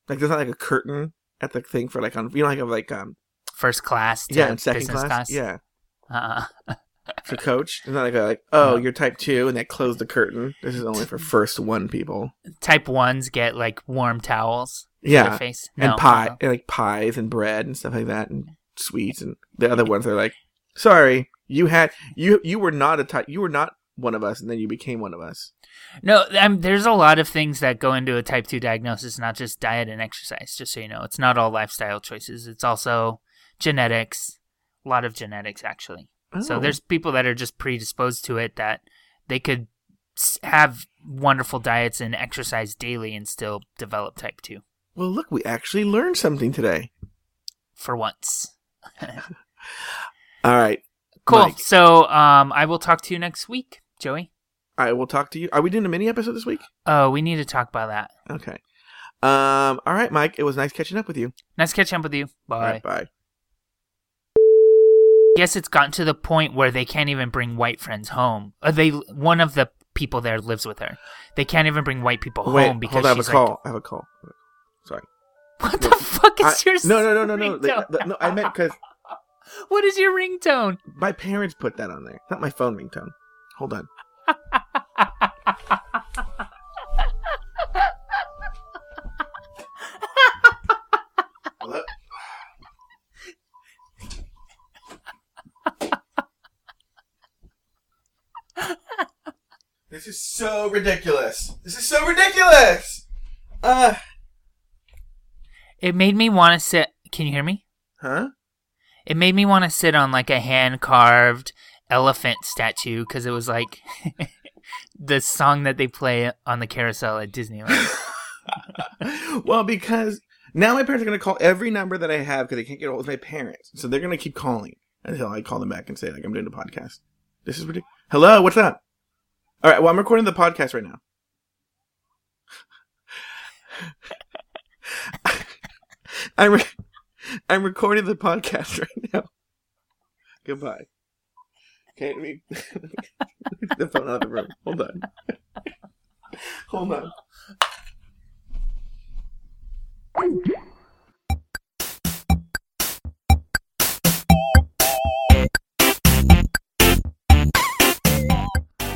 Like there's not like a curtain at the thing for like on you know like have like um First class yeah in second business class, yeah Uh-uh. for coach. It's not like a, like oh No. you're type two and they close the curtain. This is only for first one people. type ones get like warm towels Yeah, their face and No, pie uh-uh. and like pies and bread and stuff like that and sweets and the other ones are like sorry you had you you were not a type you were not one of us and then you became one of us. no um, there's a lot of things that go into a type 2 diagnosis not just diet and exercise just so you know it's not all lifestyle choices it's also genetics a lot of genetics actually so Oh. there's people that are just predisposed to it that they could have wonderful diets and exercise daily and still develop type 2 well look we actually learned something today. for once All right, cool Mike. so um i will talk to you next week joey I will talk to you. Are we doing a mini episode this week? oh we need to talk about that Okay. Um. All right, Mike. It was nice catching up with you. nice catching up with you bye right, bye. Guess it's gotten to the point where they can't even bring white friends home. Uh, they one of the people there lives with her. They can't even bring white people Wait, home because she's like hold on. I have a call. like, I have a call. Sorry. "What the fuck I, is your no, no, no, no, no. ringtone? Like, no, I meant because what is your ringtone?" my parents put that on there. Not my phone ringtone. Hold on. Hello? This is so ridiculous. This is so ridiculous. Uh, It made me want to sit. Can you hear me? huh? It made me want to sit on like a hand carved elephant statue because it was like the song that they play on the carousel at Disneyland. well, because now my parents are going to call every number that I have because they can't get hold of my parents. So they're going to keep calling until I call them back and say, like, I'm doing a podcast. This is ridiculous. Hello, what's up? All right, well, I'm recording the podcast right now. I'm, re- I'm recording the podcast right now. Goodbye. Okay, let me the phone out of the room. Hold on. Hold on.